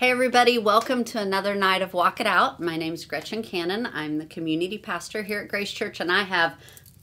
Hey, everybody, welcome to another night of Walk It Out. My name is Gretchen Cannon. I'm the community pastor here at Grace Church, and I have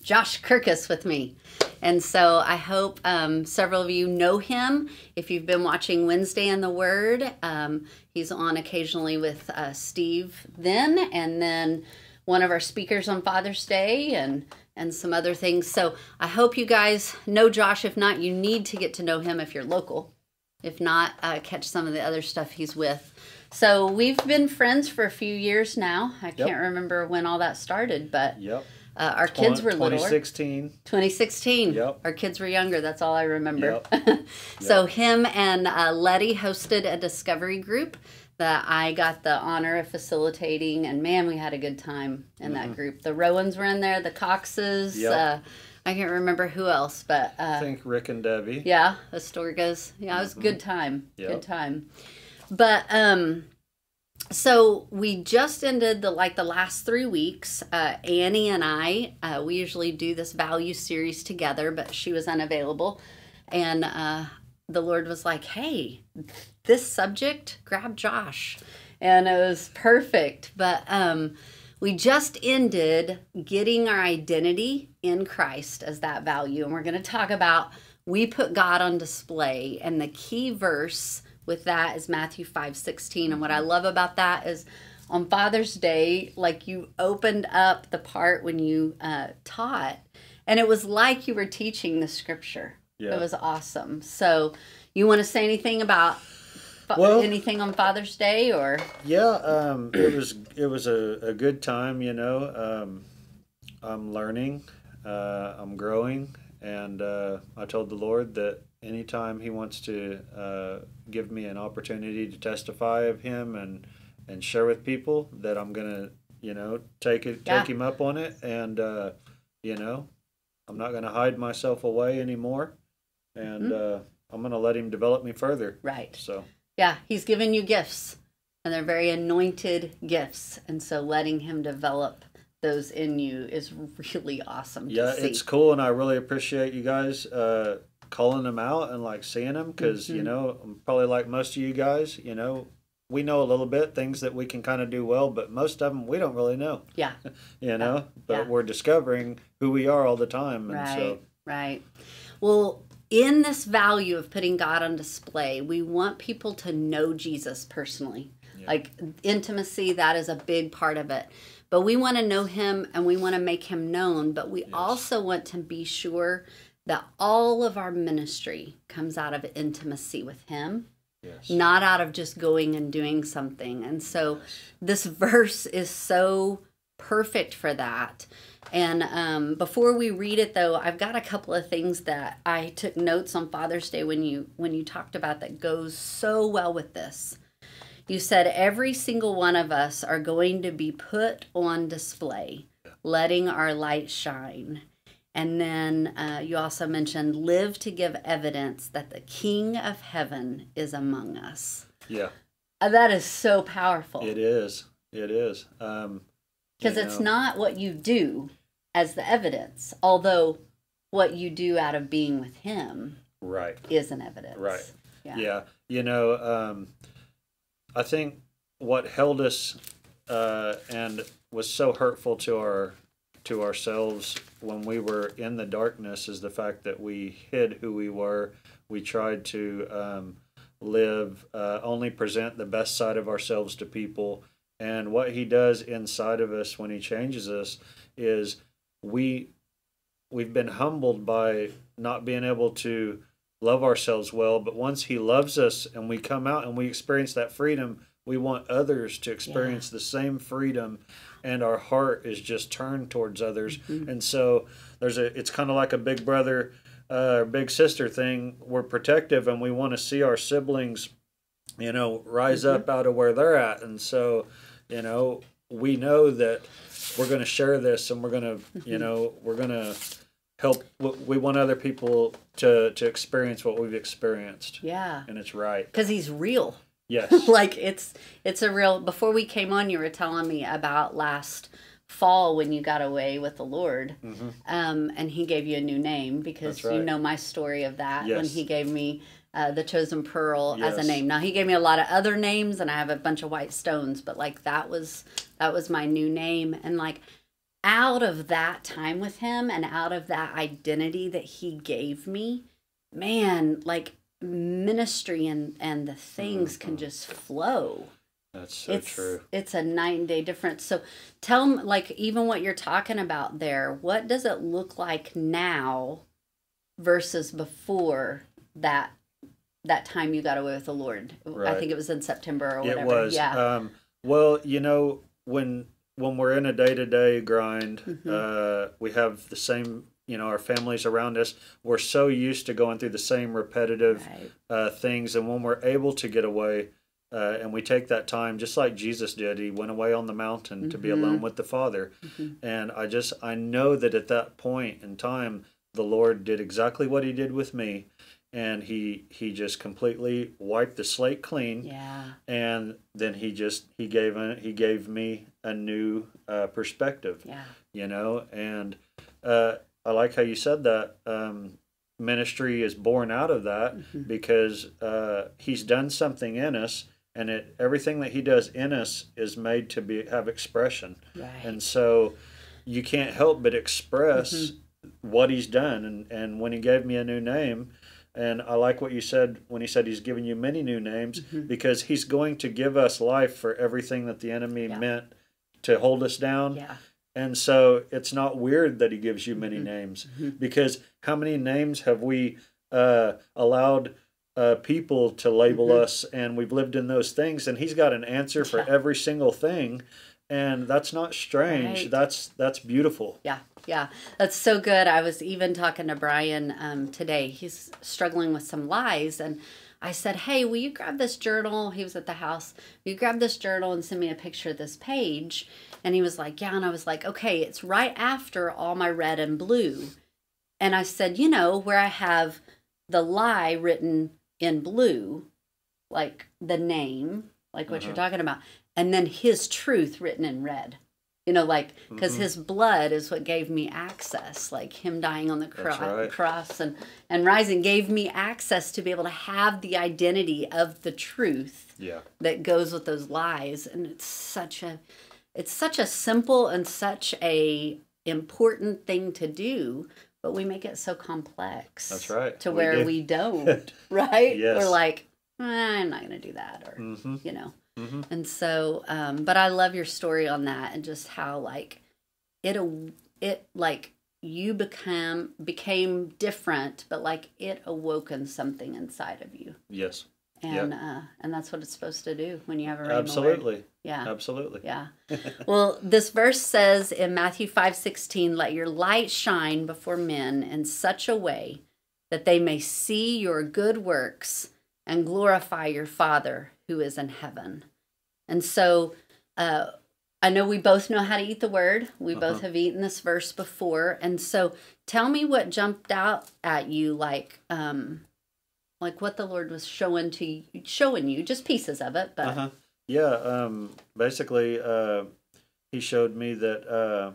Josh Kirkes with me. And so I hope um, several of you know him. If you've been watching Wednesday in the Word, um, he's on occasionally with uh, Steve then, and then one of our speakers on Father's Day, and and some other things. So I hope you guys know Josh. If not, you need to get to know him if you're local. If not, uh, catch some of the other stuff he's with. So we've been friends for a few years now. I can't remember when all that started, but Yep. uh, our kids were littler. 2016. 2016. Yep. Our kids were younger. That's all I remember. Yep. so him and uh, Letty hosted a discovery group that I got the honor of facilitating, and man, we had a good time in that group. The Rowans were in there, the Coxes. Mm-hmm. Yep. Uh, I can't remember who else, but I uh, think Rick and Debbie. yeah, Astorgas. Yeah, it was a good time. Yep. Good time. But um so we just ended the like the last three weeks. Uh, Annie and I, uh, we usually do this value series together, but she was unavailable, and uh, the Lord was like, "Hey, this subject, grab Josh," and it was perfect. But um, we just ended getting our identity in Christ as that value, and we're going to talk about we put God on display, and the key verse with that is Matthew 5 16. And what I love about that is on Father's Day, like you opened up the part when you uh, taught, and it was like you were teaching the scripture. Yeah. It was awesome. So, you want to say anything about Well- anything on Father's Day or? Yeah, um, it was it was a, a good time. You know, um, I'm learning, uh, I'm growing, and uh, I told the Lord that anytime He wants to uh, give me an opportunity to testify of Him and and share with people, that I'm gonna you know take it Yeah. take Him up on it, and uh, you know, I'm not gonna hide myself away anymore, and uh, I'm gonna let Him develop me further. Right. So. Yeah, he's given you gifts, and they're very anointed gifts, and so letting him develop those in you is really awesome. Yeah, to see. it's cool, and I really appreciate you guys uh, calling them out and like seeing them because you Mhm. know I'm probably like most of you guys, you know, we know a little bit things that we can kind of do well, but most of them we don't really know, yeah, you know. But yeah. we're discovering who we are all the time, and right, so right. Well, in this value of putting God on display, we want people to know Jesus personally. Yeah. Like intimacy, that is a big part of it. But we want to know him and we want to make him known, but we also want to be sure that all of our ministry comes out of intimacy with him. yes, not out of just going and doing something. And so this verse is so perfect for that. And um, before we read it, though, I've got a couple of things that I took notes on Father's Day when you when you talked about that goes so well with this. You said every single one of us are going to be put on display, letting our light shine. And then uh, you also mentioned live to give evidence that the King of Heaven is among us. yeah, Uh, that is so powerful it is, it is, um, because it's not what you do as the evidence, although what you do out of being with Him right. is an evidence. Right. Yeah. Yeah, you know, um, I think what held us uh, and was so hurtful to our to ourselves when we were in the darkness is the fact that we hid who we were. We tried to um, live uh, only present the best side of ourselves to people, and what He does inside of us when He changes us is we we've been humbled by not being able to love ourselves well but once he loves us and we come out and we experience that freedom we want others to experience the same freedom and our heart is just turned towards others. And so there's a it's kind of like a big brother uh, or big sister thing. We're protective and we want to see our siblings you know rise up out of where they're at. And so you know we know that we're going to share this and we're going to you know we're going to help we want other people to to experience what we've experienced. Yeah. and it's right. Because He's real. yes. Like it's it's a real before we came on you were telling me about last fall when you got away with the lord um, and he gave you a new name because That's you know my story of that when he gave me uh, the chosen pearl as a name. Now he gave me a lot of other names, and I have a bunch of white stones, but like that was that was my new name, and like out of that time with him and out of that identity that he gave me, man, like ministry and and the things can just flow. That's so it's true. it's a night and day difference. So tell me like even what you're talking about there what does it look like now versus before that that time you got away with the lord i think it was in september or whatever It was. yeah Um, well, you know, when when we're in a day to day grind, Mm-hmm. uh, we have the same. You know, our families around us. We're so used to going through the same repetitive right uh, things, and when we're able to get away, uh, and we take that time, just like Jesus did, he went away on the mountain to be alone with the Father. And I just I know that at that point in time, the Lord did exactly what He did with me, and He He just completely wiped the slate clean. Yeah. And then he just he gave a, he gave me a new uh, perspective yeah. you know? And uh, i like how you said that um, ministry is born out of that Mm-hmm. because uh, he's done something in us and it everything that he does in us is made to be have expression. Right. And so you can't help but express Mm-hmm. what he's done. And, and when he gave me a new name and i like what you said when he said he's given you many new names because he's going to give us life for everything that the enemy Yeah. meant to hold us down yeah and so it's not weird that he gives you many Mm-hmm. names because how many names have we uh, allowed uh, people to label Mm-hmm. us and we've lived in those things and he's got an answer for Yeah. every single thing and that's not strange Right. that's that's beautiful Yeah, yeah, that's so good. I was even talking to Brian um, today. He's struggling with some lies, and I said, "Hey, will you grab this journal?" He was at the house. Will you grab this journal and send me a picture of this page? And he was like, "Yeah." And I was like, "Okay, it's right after all my red and blue." And I said, "You know where I have the lie written in blue, like the name, like what you're Uh-huh. talking about, and then his truth written in red." you know like because Mm-hmm. his blood is what gave me access like him dying on the cro- right. cross and and rising gave me access to be able to have the identity of the truth yeah that goes with those lies and it's such a it's such a simple and such a important thing to do but we make it so complex That's right. to We where we don't right Yes. we're like "Eh, i'm not gonna do that or mm-hmm. you know Mm-hmm. and so um but i love your story on that and just how like it it like you become became different but like it awoken something inside of you. Yes. And uh and that's what it's supposed to do when you have a rhema word. absolutely. Yeah. Absolutely. Yeah. Well this verse says in matthew five sixteen, let your light shine before men in such a way that they may see your good works and glorify your father who is in heaven and so uh I know we both know how to eat the word. We both Uh-huh. have eaten this verse before. And so tell me what jumped out at you like um like what the Lord was showing to you, showing you, just pieces of it, but uh-huh. yeah um basically uh he showed me that uh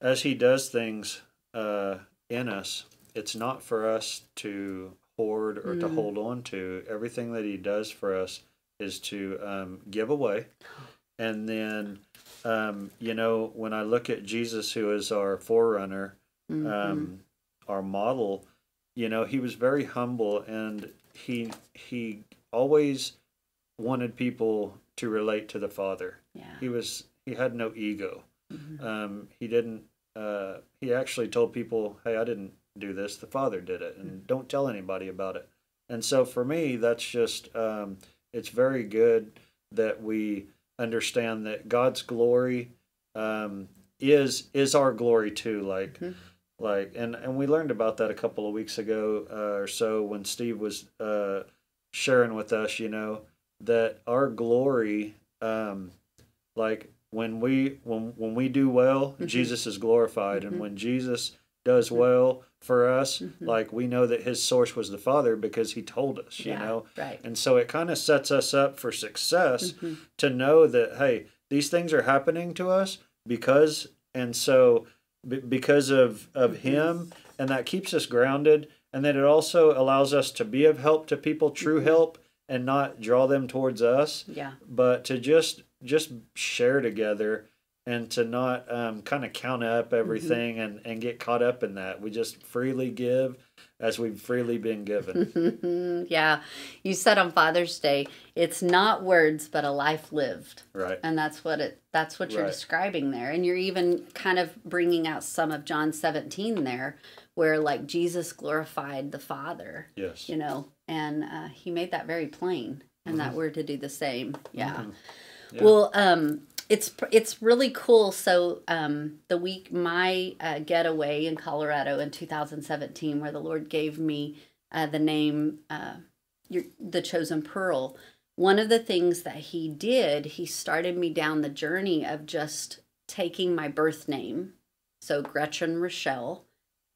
as he does things uh in us it's not for us to hoard or to Mm. hold on to everything that he does for us is to um, give away and then um, you know when i look at jesus who is our forerunner mhm. um, our model, you know, he was very humble and he he always wanted people to relate to the Father. yeah. He was he had no ego. Mhm. Um, he didn't. Uh, he actually told people, "Hey, I didn't do this. The Father did it, and don't tell anybody about it." And so for me, that's just um, it's very good that we understand that God's glory um, is is our glory too. Like Mhm. like and and we learned about that a couple of weeks ago uh, or so when Steve was uh, sharing with us. You know that our glory, um, like when we when when we do well, Mhm. Jesus is glorified, Mhm. and when Jesus does well for us, Mhm. like we know that His source was the Father because He told us. You yeah, know, right. and so it kind of sets us up for success Mhm. to know that hey, these things are happening to us because and so b- because of of Mhm. him and that keeps us grounded and then it also allows us to be of help to people, true help, and not draw them towards us, Yeah. but to just just share together and to not um, kind of count up everything and, and get caught up in that. We just freely give as we've freely been given. yeah. You said on Father's Day, it's not words but a life lived. right. And that's what it that's what you're Right. describing there. And you're even kind of bringing out some of John 17 there where like Jesus glorified the Father, Yes. you know, and uh, he made that very plain and that we're to do the same. Yeah. Mm-hmm. Yeah. Well, um, it's it's really cool. So um, the week my uh, getaway in Colorado in 2017, where the Lord gave me uh, the name uh, your, the chosen pearl. One of the things that He did, He started me down the journey of just taking my birth name, so Gretchen Rochelle,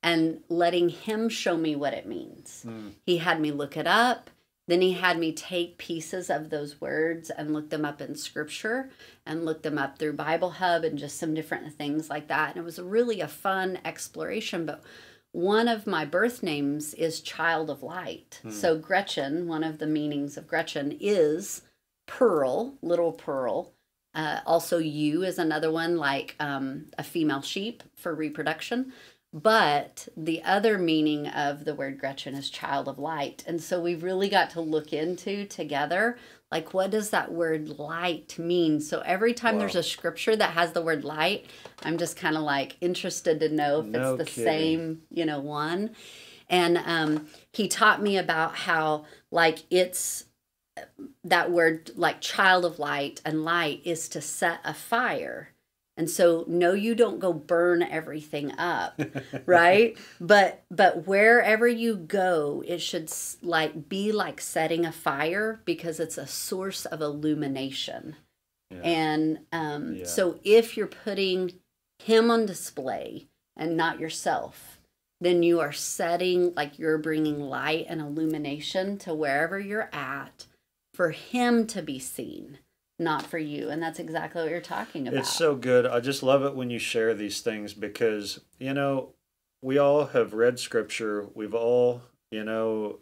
and letting Him show me what it means. He had me look it up. Then he had me take pieces of those words and look them up in scripture and look them up through Bible Hub and just some different things like that. And it was really a fun exploration. But one of my birth names is Child of Light. So Gretchen, one of the meanings of Gretchen is pearl, little pearl. Uh, also, ewe is another one, like um, a female sheep for reproduction. But the other meaning of the word Gretchen is child of light. And so we really got to look into together, like, what does that word light mean? So every time there's a scripture that has the word light, I'm just kind of like interested to know if No it's the kidding. same, you know, one. And um, he taught me about how, like, it's that word like child of light and light is to set a fire and so no you don't go burn everything up right but but wherever you go it should like be like setting a fire because it's a source of illumination Yeah. and um, Yeah. so if you're putting him on display and not yourself, then you are setting, like you're bringing light and illumination to wherever you're at for him to be seen, not for you. And that's exactly what you're talking about. It's so good. I just love it when you share these things because, you know, we all have read scripture. We've all, you know,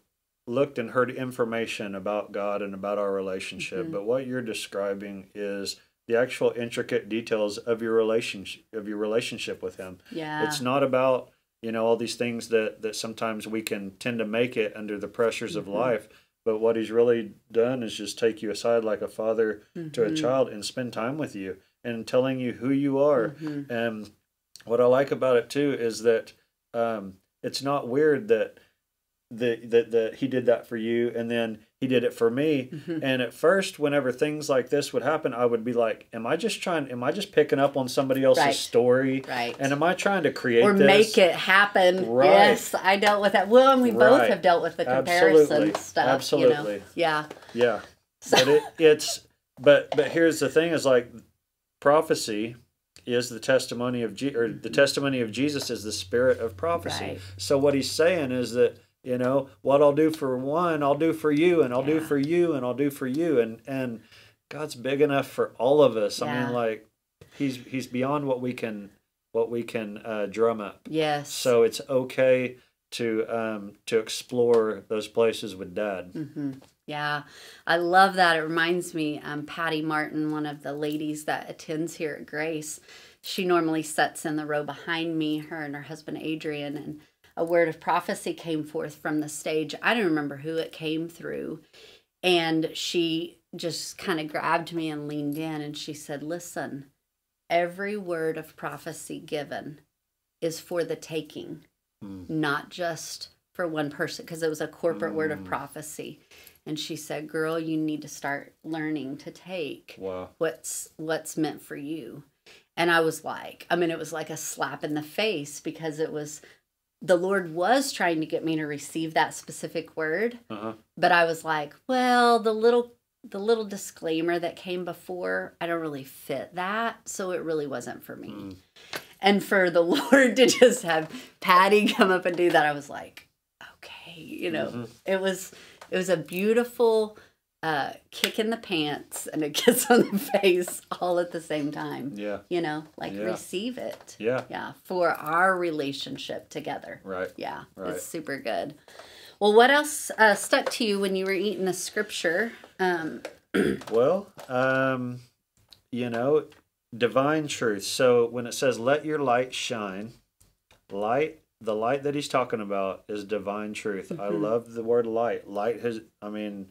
looked and heard information about God and about our relationship. Mhm. But what you're describing is the actual intricate details of your relationship of your relationship with him. yeah. It's not about, you know, all these things that that sometimes we can tend to make it under the pressures of Mhm. life. But what he's really done is just take you aside like a father to a Mhm. child and spend time with you and telling you who you are. Mhm. And what I like about it too is that um, it's not weird that that that that he did that for you and then he did it for me. Mhm. And at first, whenever things like this would happen, I would be like, "Am I just trying? Am I just picking up on somebody else's Right. story? Right. And am I trying to create or this? make it happen. Right. Yes, I dealt with that. Well, and we both have dealt with the Absolutely. comparison stuff. You know? Absolutely. Yeah. Yeah, So, but it, it's but but here's the thing: is like prophecy is the testimony of Je- or the testimony of Jesus is the spirit of prophecy. Right. So what he's saying is that you know what I'll do for one, I'll do for you, and I'll do for you, and I'll do for you, and and God's big enough for all of us. I mean, like he's he's beyond what we can what we can uh, drum up. yes. So it's okay to um to explore those places with Dad. mm-hmm. Yeah, I love that. It reminds me, um, Patty Martin, one of the ladies that attends here at Grace, she normally sits in the row behind me, her and her husband Adrian, and a word of prophecy came forth from the stage. I don't remember who it came through. And she just kind of grabbed me and leaned in and she said, Listen, every word of prophecy given is for the taking Mm. not just for one person because it was a corporate word of Mm. prophecy and she said girl you need to start learning to take Wow. what's what's meant for you and i was like i mean it was like a slap in the face because it was the lord was trying to get me to receive that specific word Uh-huh. but i was like well the little the little disclaimer that came before i don't really fit that so it really wasn't for me Mm. and for the lord to just have patty come up and do that i was like okay you know Mhm. it was it was a beautiful uh, kick in the pants and a kiss on the face all at the same time. Yeah. You know, like Yeah. receive it. Yeah. Yeah, for our relationship together. Right. Yeah, Right. it's super good. Well, what else uh, stuck to you when you were eating the scripture? Um, Well, um, you know, divine truth. So when it says, let your light shine, light, the light that he's talking about is divine truth. I Mhm. love the word light. Light has, I mean,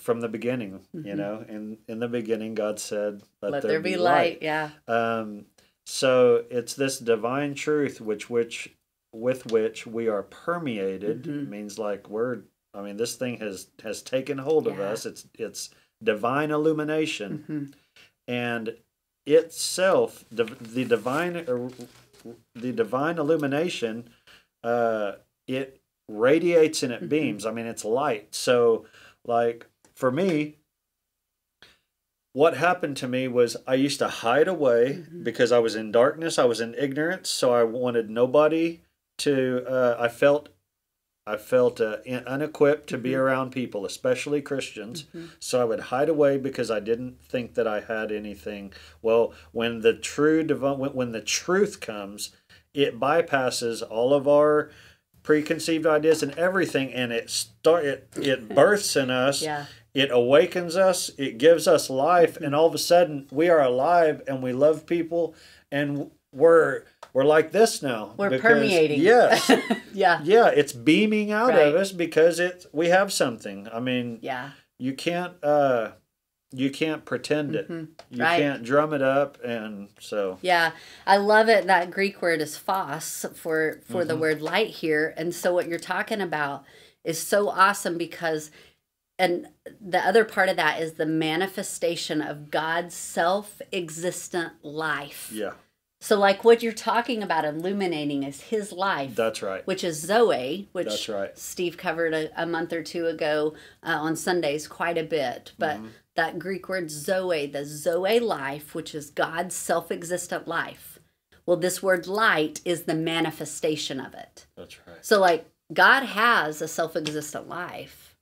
from the beginning, you Mhm. know, in, in the beginning, God said, let, let, there, be light. Yeah. Um, so it's this divine truth which which with which we are permeated Mhm. means like we're I mean this thing has has taken hold of us. It's it's divine illumination Mhm. and itself the, the divine uh, the divine illumination uh it radiates and it Mhm. beams. I mean it's light. So like for me what happened to me was I used to hide away Mhm. because I was in darkness, I was in ignorance, so I wanted nobody to uh, I felt I felt uh, in- unequipped to be Mhm. around people, especially Christians. Mhm. So I would hide away because I didn't think that I had anything. Well, when the true divine when, when the truth comes, it bypasses all of our preconceived ideas and everything and it start it, it births in us Yeah. it awakens us it gives us life and all of a sudden we are alive and we love people and we're we're like this now We're because- permeating. yes yeah. yeah it's beaming out Right. of us because it we have something i mean Yeah. you can't uh you can't pretend it Mhm. you Right. can't drum it up and so Yeah, I love it. That Greek word is phos for for the Mhm. word light here, and so what you're talking about is so awesome because, and the other part of that is the manifestation of God's self-existent life. yeah So, like what you're talking about, illuminating is His life, that's right which is Zoe, which That's right. Steve covered a, a month or two ago uh, on Sundays quite a bit. But Mm-hmm. That Greek word Zoe, the Zoe life, which is God's self existent life. Well, this word light is the manifestation of it. that's right So, like, God has a self existent life,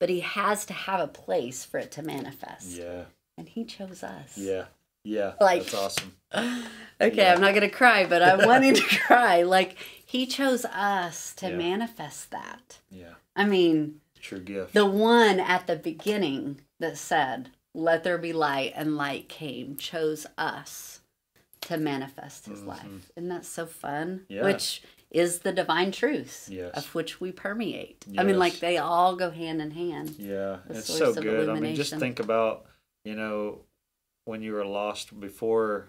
but He has to have a place for it to manifest. yeah And He chose us. yeah yeah Like- that's awesome Okay, Yeah. I'm not going to cry, but I'm wanting to cry. Like, He chose us to Yeah. manifest that. yeah I mean, true gift the one at the beginning that said, Let there be light, and light came, chose us to manifest his Mhm. life. Isn't that so fun? Yeah. Which is the divine truth Yes. of which we permeate. I mean, like they all go hand in hand. Yeah, it's so good. I mean, just think about you know when you were lost before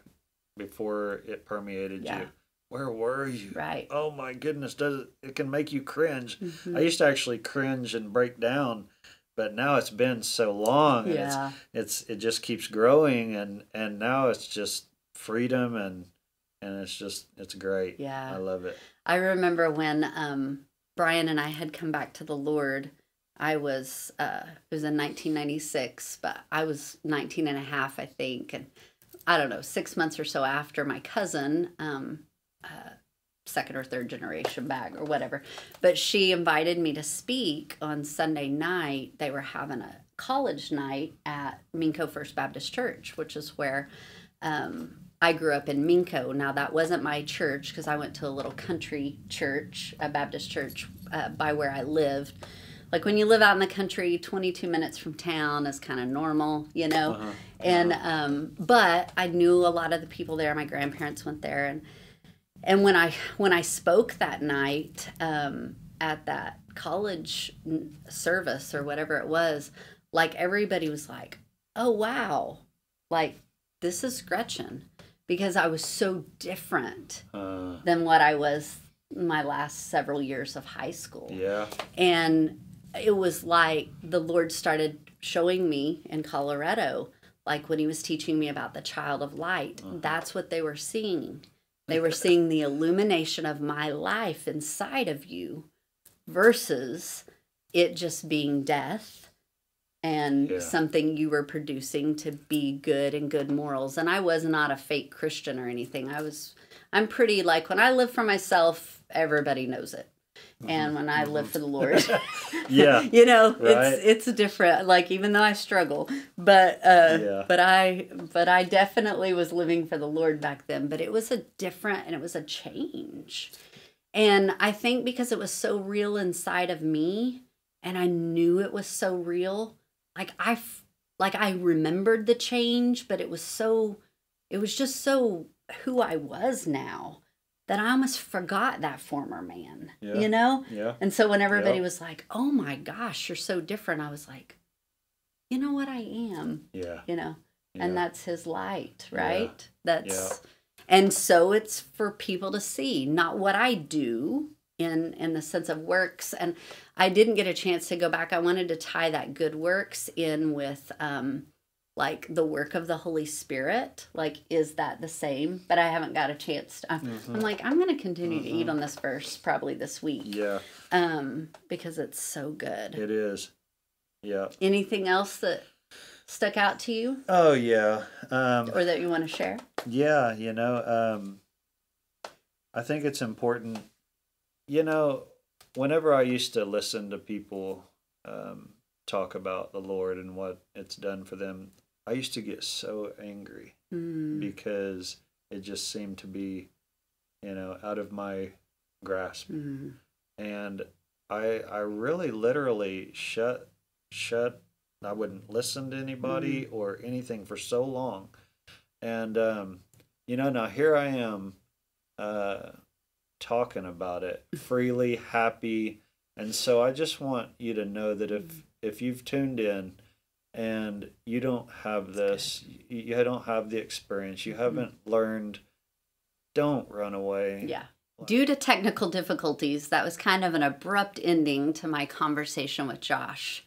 before it permeated Yeah. you. Where were you? Right. Oh my goodness! Does it, it can make you cringe? Mhm. I used to actually cringe and break down, but now it's been so long, Yeah. it's it's it just keeps growing, and and now it's just freedom and and it's just it's great. Yeah. I love it. I remember when um, Brian and I had come back to the Lord. I was, uh, it was in 1996, but I was 19 and a half, I think. And I don't know, six months or so after my cousin, um, uh, second or third generation back or whatever, but she invited me to speak on Sunday night. They were having a college night at Minco First Baptist Church, which is where um, I grew up in Minco. Now that wasn't my church because I went to a little country church, a Baptist church uh, by where I lived. Like when you live out in the country, 22 minutes from town is kind of normal, you know. Uh-huh. And um, but I knew a lot of the people there. My grandparents went there, and and when I when I spoke that night um, at that college service or whatever it was, like everybody was like, "Oh wow, like this is Gretchen," because I was so different Uh, than what I was my last several years of high school. Yeah. and it was like the lord started showing me in colorado like when he was teaching me about the child of light that's what they were seeing they were seeing the illumination of my life inside of you versus it just being death and Yeah. something you were producing to be good and good morals. And i was not a fake christian or anything. I was i'm pretty like when i live for myself everybody knows it and when I live for the Lord. Yeah. you know, Right. it's it's different. Like even though I struggle, but uh, Yeah. but I but I definitely was living for the Lord back then. But it was a different and it was a change, and I think because it was so real inside of me, and I knew it was so real, like I f- like I remembered the change, but it was so it was just so who I was now that I almost forgot that former man. Yeah. You know? Yeah. And so when everybody Yep. was like, "Oh my gosh, you're so different," I was like, "You know what I am." Yeah. You know, yeah. and that's his light, Yeah. right? That's and so it's for people to see, not what I do in in the sense of works. And I didn't get a chance to go back. I wanted to tie that good works in with um like the work of the Holy Spirit. Like, is that the same? But I haven't got a chance. To, I'm, Mm-hmm. I'm like, I'm going to continue to eat on this verse probably this week Yeah. um, because it's so good. It is. Yeah. Anything else that stuck out to you Oh yeah. Um, or that you want to share? Yeah, you know, um, I think it's important. You know, whenever I used to listen to people um, talk about the Lord and what it's done for them, I used to get so angry Mm, because it just seemed to be, you know, out of my grasp. mm, And I, I really literally shut, shut. I wouldn't listen to anybody or anything for so long. And um, you know now here i am uh, talking about it freely happy. And so i just want you to know that if if you've tuned in and you don't have this you, don't have the experience you mm-hmm. haven't learned don't run away yeah. Due to technical difficulties, that was kind of an abrupt ending to my conversation with Josh.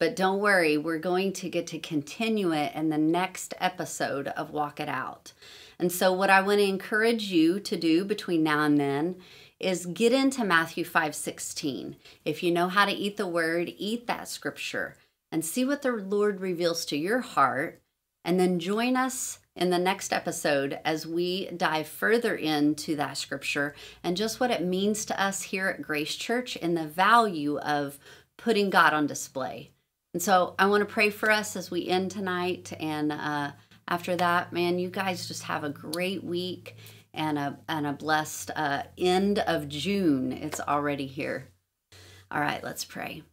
But don't worry, we're going to get to continue it in the next episode of Walk It Out. And so, what I want to encourage you to do between now and then is get into Matthew 5 16. If you know how to eat the word, eat that scripture and see what the Lord reveals to your heart. And then join us in the next episode as we dive further into that scripture and just what it means to us here at Grace Church and the value of putting God on display. And so I want to pray for us as we end tonight. And uh, after that, man, you guys just have a great week and a, and a blessed uh, end of June. It's already here. All right, let's pray.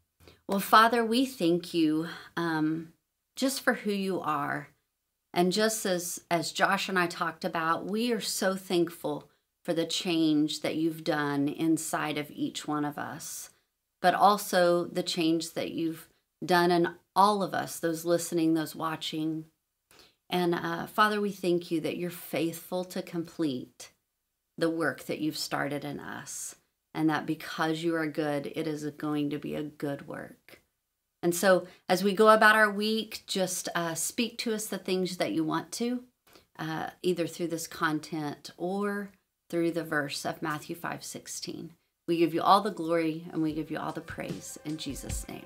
Well, Father, we thank you um, just for who you are. And just as, as Josh and I talked about, we are so thankful for the change that you've done inside of each one of us, but also the change that you've done in all of us, those listening, those watching. And uh, Father, we thank you that you're faithful to complete the work that you've started in us, and that because you are good, it is going to be a good work. And so, as we go about our week, just uh, speak to us the things that you want to, uh, either through this content or through the verse of Matthew five sixteen. We give you all the glory and we give you all the praise in Jesus' name.